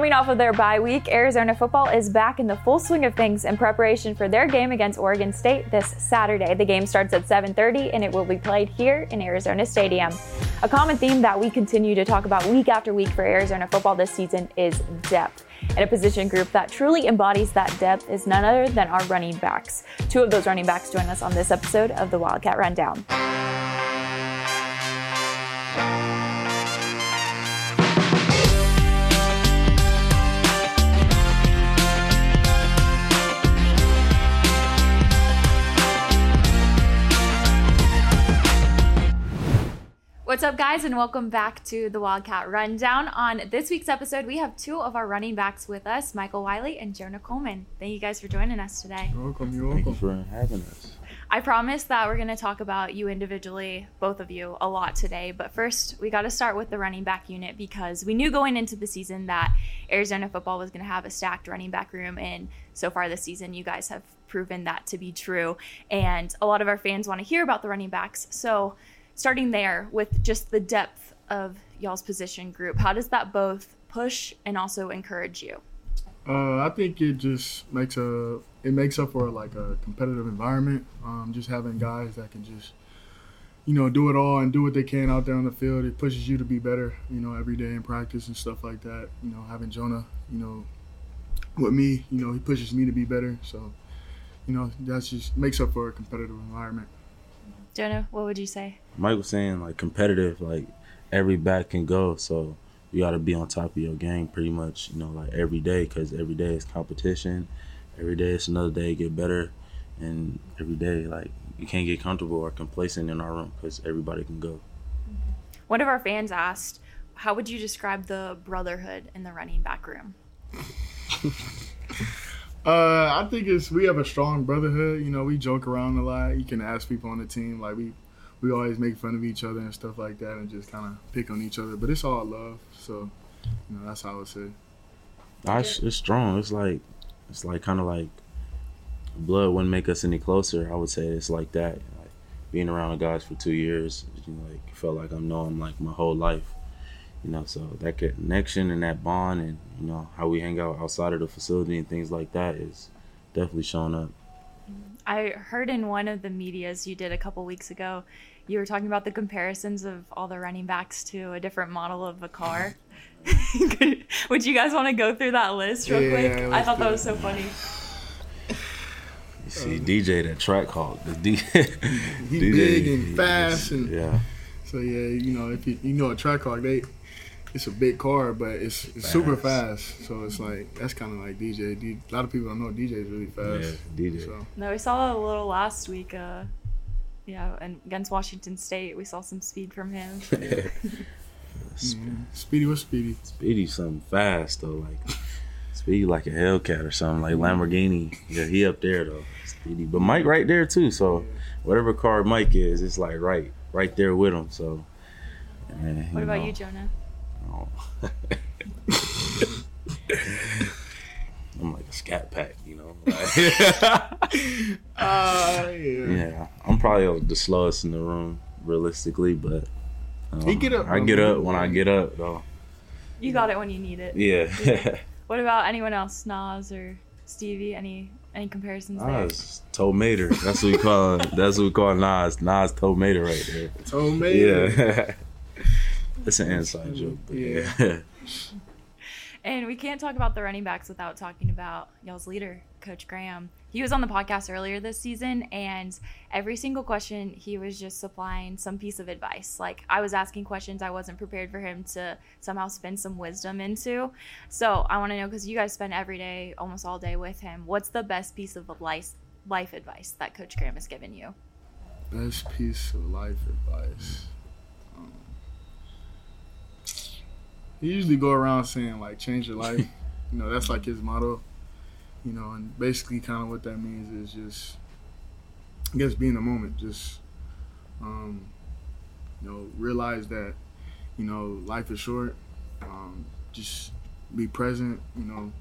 Coming off of their bye week, Arizona football is back in the full swing of things in preparation for their game against Oregon State this Saturday. The game starts at 7:30 and it will be played here in Arizona Stadium. A common theme that we continue to talk about week after week for Arizona football this season is depth. And a position group that truly embodies that depth is none other than our running backs. Two of those running backs join us on this episode of the Wildcat Rundown. What's up, guys, and welcome back to the Wildcat Rundown. On this week's episode, we have two of our running backs with us, Michael Wiley and Jonah Coleman. Thank you guys for joining us today. You're welcome. You're Thank welcome. you for having us. I promise that we're going to talk about you individually, both of you, a lot today. But first, we got to start with the running back unit because we knew going into the season that Arizona football was going to have a stacked running back room. And so far this season, you guys have proven that to be true. And a lot of our fans want to hear about the running backs. So, starting there with just the depth of y'all's position group, how does that both push and also encourage you? Uh, I think it just makes a it makes up for like a competitive environment. Um, just having guys that can just you know do it all and do what they can out there on the field. It pushes you to be better. You know every day in practice and stuff like that. You know having Jonah, you know, with me, you know he pushes me to be better. So you know that's just makes up for a competitive environment. Jonah, what would you say? Mike was saying like competitive, like every back can go, so you got to be on top of your game pretty much, you know, like every day, because every day is competition. Every day it's another day to get better, and every day like you can't get comfortable or complacent in our room because everybody can go. Mm-hmm. One of our fans asked, "How would you describe the brotherhood in the running back room?" Uh, I think it's we have a strong brotherhood. You know, we joke around a lot. You can ask people on the team like we we always make fun of each other and stuff like that, and just kind of pick on each other. But it's all love. So, you know, that's how I would say. Nah, It's, strong. It's like it's like kind of like blood wouldn't make us any closer. I would say it's like that. Like being around the guys for two years, you know, like felt like I've known like my whole life. You know, so that connection and that bond, and you know how we hang out outside of the facility and things like that is definitely showing up. I heard in one of the medias you did a couple weeks ago, you were talking about the comparisons of all the running backs to a different model of a car. Would you guys want to go through that list real Yeah, quick? I thought that was so funny. You see, DJ that Trackhawk, the D, He DJ, big and fast, and yeah, so yeah, you know, if you you know a Trackhawk, they it's a big car, but it's, it's super Fast. fast. So it's like that's kind of like DJ. D, a lot of people don't know DJ is really fast. yeah, DJ. So No, we saw a little last week. Uh, yeah, and against Washington State, we saw some speed from him. yeah. Speedy was speedy. Speedy something fast though, like Speedy like a Hellcat or something, like Lamborghini. Yeah, he up there though. Speedy. But Mike right there too, so whatever car Mike is, it's like right right there with them. So and, What about know, you, Jonah? oh. I'm like a Scat Pack, you know. like- Uh, yeah. yeah, I'm probably the slowest in the room, realistically, but um, He get up, I get up when I get up, though. You got it when you need it. Yeah. What about anyone else, Nas or Stevie? Any any comparisons ah, there? Nas, Tomater. That's what we call. That's what we call Nas. Nas Tomater right there. Told me. Yeah. It's an inside joke. Yeah. yeah. And we can't talk about the running backs without talking about y'all's leader, Coach Graham. He was on the podcast earlier this season, and every single question, he was just supplying some piece of advice. Like I was asking questions I wasn't prepared for him to somehow spin some wisdom into. So I want to know because you guys spend every day, almost all day with him. What's the best piece of life life advice that Coach Graham has given you? Best piece of life advice. Um, he usually go around saying like change your life. you know, that's like his motto. You know, and basically kind of what that means is just I guess be in the moment. Just um, you know, realize that, you know, life is short. Um, just be present, you know,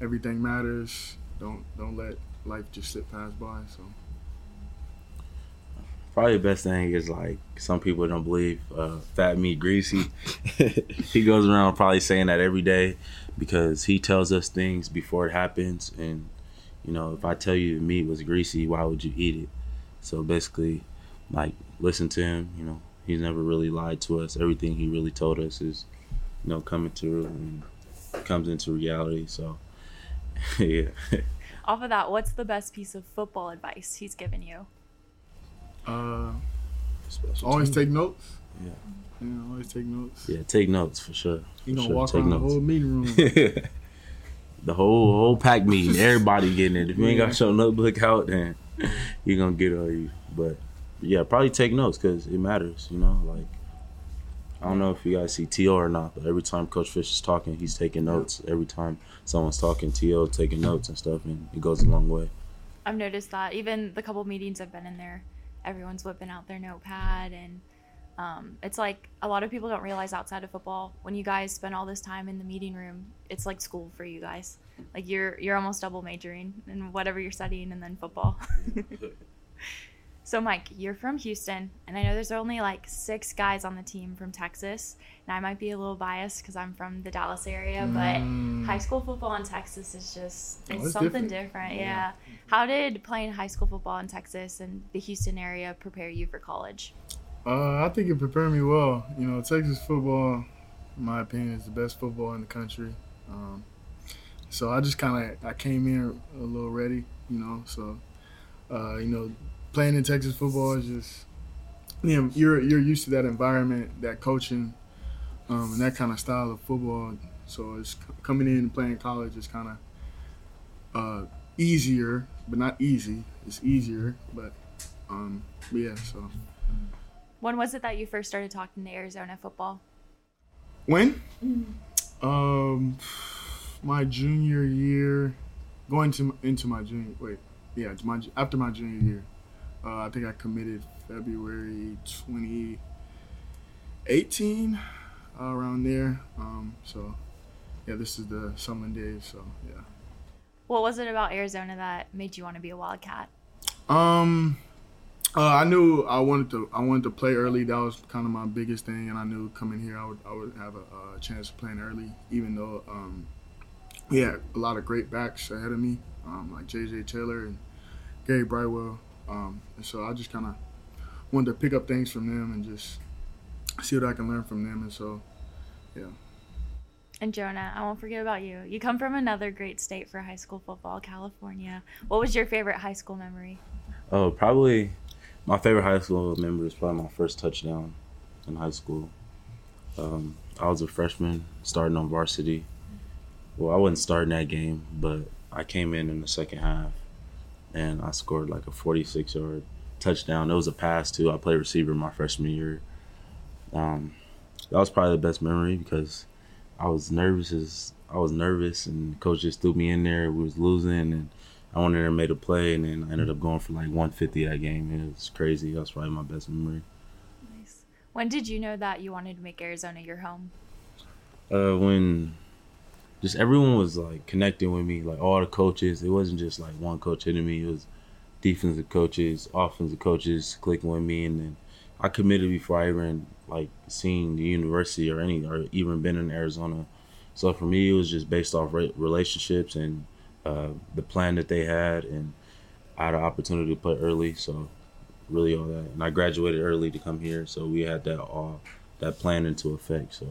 everything matters. Don't don't let life just slip past by. So Probably the best thing is like some people don't believe uh, fat meat greasy. he goes around probably saying that every day because he tells us things before it happens. And you know, if I tell you the meat was greasy, why would you eat it? So basically, like listen to him. You know, he's never really lied to us. Everything he really told us is, you know, coming through and comes into reality. So yeah. Off of that, what's the best piece of football advice he's given you? Uh, Special always team. take notes. Yeah. Yeah, always take notes. Yeah, take notes for sure. You For gonna sure. walk take around the notes. whole meeting room. the whole whole pack meeting, everybody getting it. If you ain't Yeah. got your notebook out, then you're gonna get all you. But yeah, probably take notes because it matters. You know, like I don't know if you guys see To or not, but every time Coach Fisch is talking, he's taking notes. Every time someone's talking, To taking notes and stuff, and it goes a long way. I've noticed that even the couple meetings I've been in there, everyone's whipping out their notepad and um, it's like a lot of people don't realize outside of football when you guys spend all this time in the meeting room it's like school for you guys. Like you're you're almost double majoring in whatever you're studying and then football so mike you're from houston and i know there's only like six guys on the team from texas and i might be a little biased because i'm from the dallas area but Mm. high school football in texas is just Oh, it's it's something different. different, yeah. how did playing high school football in texas and the houston area prepare you for college Uh, I think it prepared me well. You know, Texas football, in my opinion, is the best football in the country. Um, so I just kind of I came in a little ready. You know, so uh, you know, playing in Texas football is just you know you're you're used to that environment, that coaching, um, and that kind of style of football. So it's coming in and playing college is kind of uh, easier, but not easy. It's easier, but um, but yeah. So. when was it that you first started talking to arizona football When? Um, my junior year, going to into my junior. Wait, yeah, my after my junior year. Uh, I think I committed February twenty eighteen, uh, around there. Um, so yeah, this is the Sumlin days. So yeah. what was it about arizona that made you want to be a wildcat Um, uh, I knew I wanted to. I wanted to play early. That was kind of my biggest thing, and I knew coming here, I would. I would have a, a chance of playing early, even though um, we had a lot of great backs ahead of me, um, like J.J. Taylor and Gary Brightwell. Um, and so I just kind of wanted to pick up things from them and just see what I can learn from them. And so, yeah. And Jonah, I won't forget about you. You come from another great state for high school football, California. What was your favorite high school memory? Oh, probably my favorite high school memory is probably my first touchdown in high school. Um, I was a freshman starting on varsity. Well, I wasn't starting that game, but I came in in the second half and I scored like a 46 yard touchdown. It was a pass too. I played receiver my freshman year. Um, that was probably the best memory because I was nervous as I was nervous and coach just threw me in there. We was losing and I went in there and made a play, and then I ended up going for like 150 that game. It was crazy. That was probably my best memory. Nice. When did you know that you wanted to make Arizona your home? Uh, when just everyone was like connecting with me, like all the coaches. It wasn't just like one coach hitting me. It was defensive coaches, offensive coaches clicking with me, and then I committed before I even like seen the university or any or even been in Arizona. So for me, it was just based off re- relationships and uh, the plan that they had, and I had an opportunity to play early, so really all that. And I graduated early to come here, so we had that all that plan into effect. So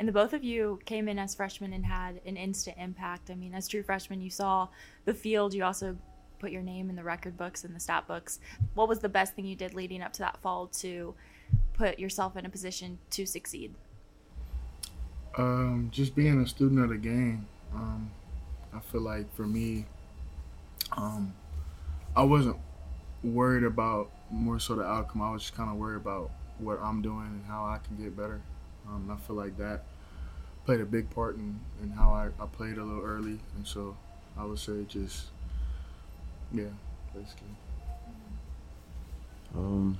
And the both of you came in as freshmen and had an instant impact. I mean, as true freshmen, you saw the field. You also put your name in the record books and the stat books. What was the best thing you did leading up to that fall to put yourself in a position to succeed? Um, just being a student of the game. Um, I feel like for me, um, I wasn't worried about more so the outcome. I was just kind of worried about what I'm doing and how I can get better. Um, I feel like that played a big part in, in how I, I played a little early. And so I would say just, yeah, basically. Um,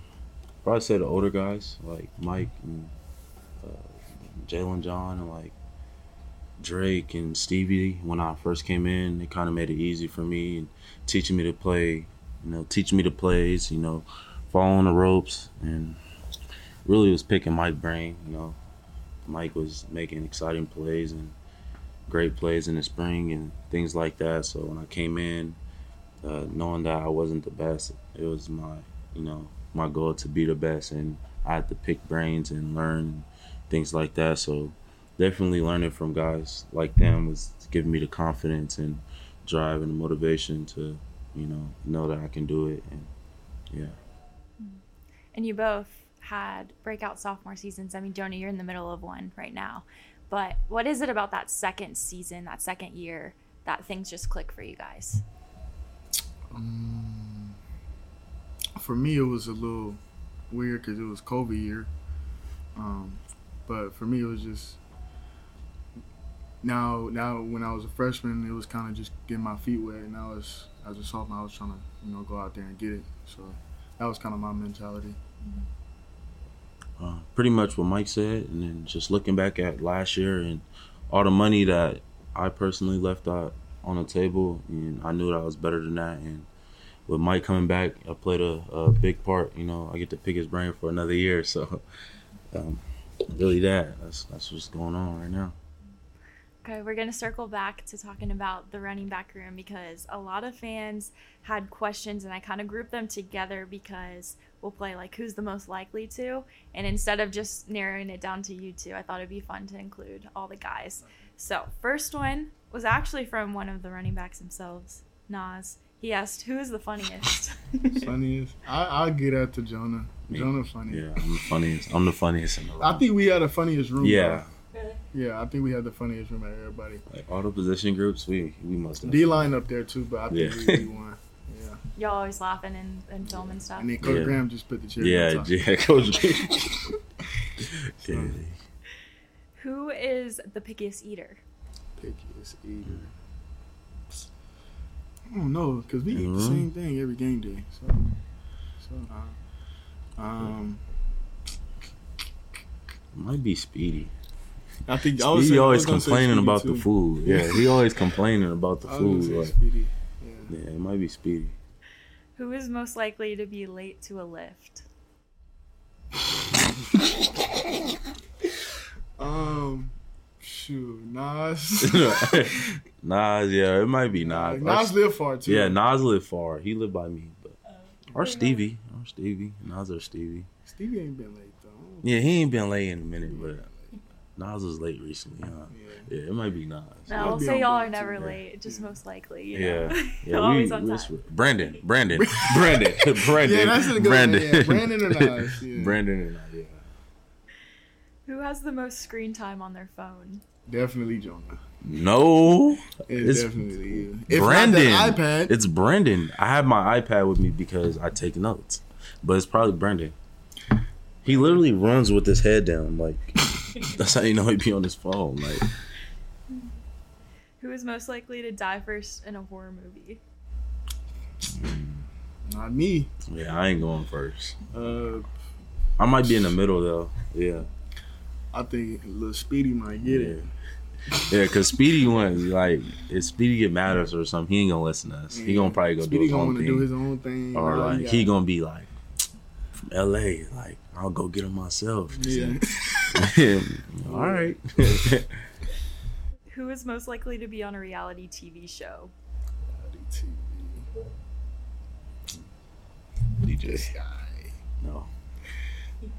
probably say the older guys like Mike and uh, Jalen John and like Drake and Stevie. When I first came in, they kind of made it easy for me and teaching me to play. You know, teaching me the plays. You know, following the ropes and really was picking Mike brain. You know, Mike was making exciting plays and great plays in the spring and things like that. So when I came in, uh, knowing that I wasn't the best, it was my you know my goal to be the best, and I had to pick brains and learn things like that. So definitely learning from guys like them was giving me the confidence and drive and the motivation to you know know that I can do it and yeah. And you both had breakout sophomore seasons. I mean, Jonah, you're in the middle of one right now. But what is it about that second season, that second year, that things just click for you guys? Um, for me, it was a little weird because it was COVID year. Um, but for me, it was just now. Now, when I was a freshman, it was kind of just getting my feet wet. And now, as as a sophomore, I was trying to you know go out there and get it. So that was kind of my mentality. Uh, pretty much what Mike said, and then just looking back at last year and all the money that I personally left out on the table, and I knew that I was better than that. And with Mike coming back, I played a, a big part. You know, I get to pick his brain for another year, so um, really that that's that's what's going on right now. Okay, we're going to circle back to talking about the running back room because a lot of fans had questions and I kind of grouped them together because we'll play like who's the most likely to. And instead of just narrowing it down to you two, I thought it'd be fun to include all the guys. So, first one was actually from one of the running backs themselves, Nas. He asked, Who is the funniest? funniest? I, I'll get that to Jonah. Me. Jonah funny. Yeah, I'm the funniest. I'm the funniest in the room. I think we had the funniest room. Yeah, though. Yeah, I think we had the funniest room out of everybody. like all the position groups, we we must have. D line up there too, but I think Yeah. we, we won. Yeah. Y'all always laughing and, and film and stuff. And then Coach Yeah. Graham just put the chair. Yeah, yeah, Coach. yeah. Who is the pickiest eater? Pickiest eater. I don't know, cause we eat the Mhm. same thing every game day. So, so uh, um, Might be Speedy. I think I was Speedy saying- I always was complaining about too. the food. Yeah, he always complaining about the I food. say Like, Speedy. Yeah. yeah, it might be Speedy. Who is most likely to be late to a lift? Um, shoot, Nas. Nas, yeah, it might be Nas. Or- Nas live far too. yeah, Nas live far. He lived by me, but Oh. or Stevie, or Stevie, Nas or Stevie. Stevie ain't been late though. Yeah, he ain't been late in a minute, but Nas was late recently, huh? Yeah. Yeah, it might be Nas. No, I'll we'll say y'all are never too. late, just most likely. You Yeah, know? yeah. always we, on time. Brandon, Brandon, Brandon, Brandon, Yeah, that's a good Brandon, yeah. Brandon and Nas, yeah. Brandon and I, yeah. Who has the most screen time on their phone? Definitely Jonah. No, It's, It's definitely you. If Brandon. not that iPad, It's Brandon. I have my iPad with me because I take notes, but it's probably Brandon. He literally runs with his head down, like that's how you know he'd be on his phone. Like Who is most likely to die first in a horror movie? not me. yeah, I ain't going first. Uh, I might be in the middle though. Yeah, I think little Speedy might get it. Yeah, cause Speedy went like if Speedy get mad at us or something, he ain't gonna listen to us. He gonna probably go Speedy do his gonna own thing, do his own thing, or like got- he gonna be like from L.A. Like I'll go get him myself. Yeah. All right. Who is most likely to be on a reality TV show? Reality TV. DJ. This guy, No.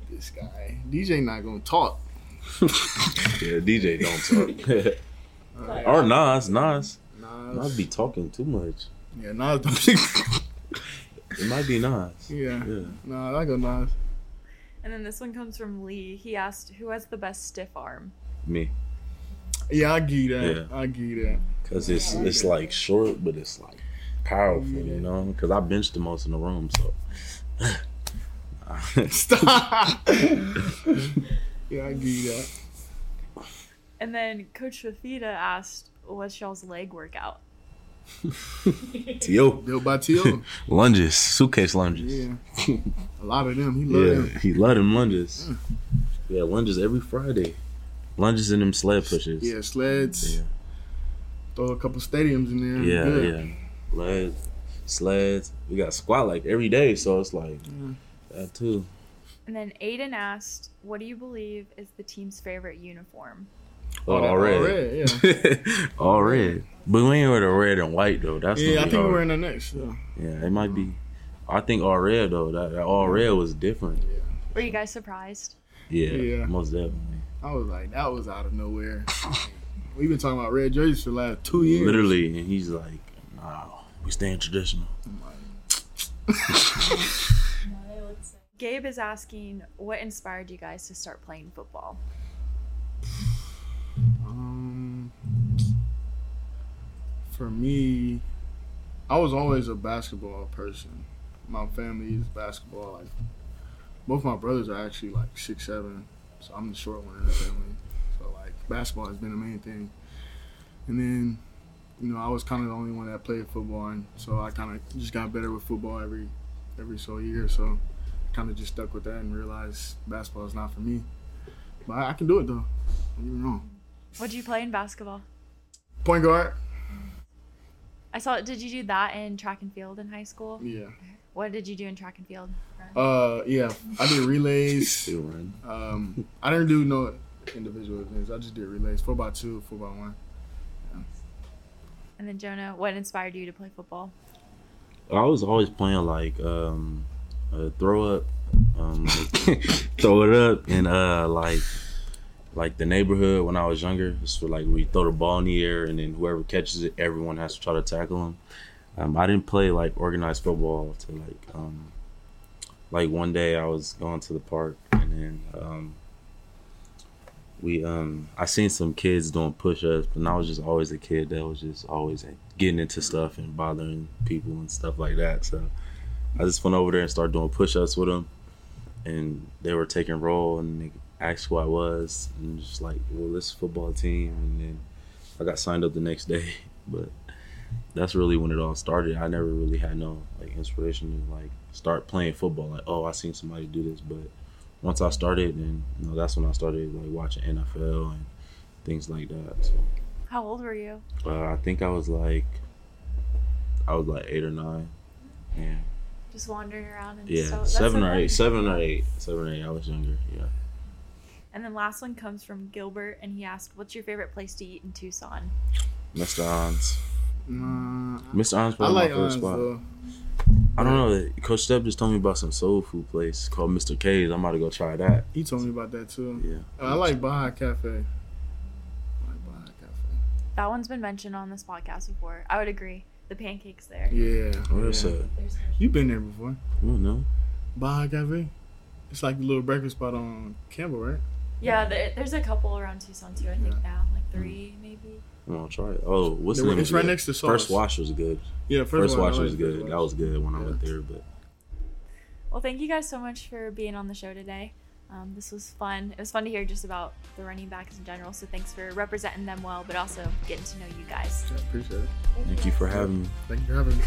this guy. DJ not gonna talk. Yeah, DJ don't talk. Uh, or Nas, Nas. Nas. Nas be talking too much. Yeah, Nas. don't- It might be Nas. yeah. Yeah. Nah, I go Nas. And then this one comes from Lee. He asked, "Who has the best stiff arm?" Me. Yeah, I get that. Yeah. I get that. Cause it's it's like short, but it's like powerful, you know. Cause I benched the most in the room, so. Stop. yeah, I get that. And then Coach Fafita asked, "What's y'all's leg workout?" Yo, Built by T.O. lunges, suitcase lunges. yeah. A lot of them. He love Yeah, them. he love them lunges. Yeah, lunges every Friday. Lunges and them sled pushes. Yeah, sleds. Yeah. Throw a couple stadiums in there. Yeah, Good. yeah. Sleds, sleds. We got squat like every day, so it's like Yeah. That too. And then Aiden asked, "What do you believe is the team's favorite uniform?" Oh, that- all all red. red, yeah. all red. But we ain't wear the red and white though. That's Yeah, gonna I think we're in the next. Yeah. Yeah, it might be. I think all red though. That, that all red was different. Were you guys surprised? Yeah, Yeah. most definitely. I was like, that was out of nowhere. We've been talking about red jerseys for the last two years. Literally, and he's like, "Nah, we staying traditional." Gabe is asking, "What inspired you guys to start playing football?" For me, I was always a basketball person. My family is basketball. Like both my brothers are actually like six seven, so I'm the short one in the family. So like basketball has been the main thing. And then, you know, I was kind of the only one that played football, and so I kind of just got better with football every every so year. So kind of just stuck with that and realized basketball is not for me. But I, I can do it though. Don't get me wrong. What do you play in basketball? Point guard. I saw. Did you do that in track and field in high school? Yeah. What did you do in track and field? Uh, yeah. I did relays. Still run. Um, I didn't do no individual events. I just did relays. Four by two, four by one. And then Jonah, what inspired you to play football? I was always playing like um, uh, throw up, um, like, throw it up, and uh, like like the neighborhood when I was younger. It's for like we throw the ball in the air, and then whoever catches it, everyone has to try to tackle him. Um, I didn't play like organized football to like um, like one day I was going to the park, and then um, we um I seen some kids doing push ups, and I was just always a kid that was just always getting into stuff and bothering people and stuff like that. So I just went over there and started doing push ups with them, and they were taking roll and they asked who I was, and just like, well, this football team, and then I got signed up the next day, but. That's really when it all started. I never really had no like inspiration to like start playing football. Like, oh, I seen somebody do this, but once I started, and you know, that's when I started like watching NFL and things like that. So How old were you? uh, I think I was like, I was like eight or nine. Yeah, Just wandering around and yeah, so, seven or eight, seven or eight, seven or eight. I was younger. Yeah. And then last one comes from Gilbert, and he asked, "What's your favorite place to eat in Tucson?" Mr. Ons. Nah, Mr. Ons I probably like my first Ons, spot. though. I don't know. Coach Step just told me about some soul food place called Mr. K's. I'm about to go try that. He told me about that too. Yeah. Uh, I like Baja Cafe. I like Baja Cafe. That one's been mentioned on this podcast before. I would agree. The pancakes there. Yeah. Oh, Where's yeah. that? You've been there before. I don't know. Baja Cafe. It's like the little breakfast spot on Campbell, right? Yeah, there, there's a couple around Tucson too. I think Yeah. now, like three maybe. I'm gonna try it. Oh, what's the name? it's right it? next to First Wash was good. Yeah. First, one, Wash like was good. First That was good when I went there. But Well, thank you guys so much for being on the show today. Um, this was fun. It was fun to hear just about the running backs in general. So thanks for representing them well, but also getting to know you guys. Yeah, appreciate it. thank you for having me. Thank you for having me.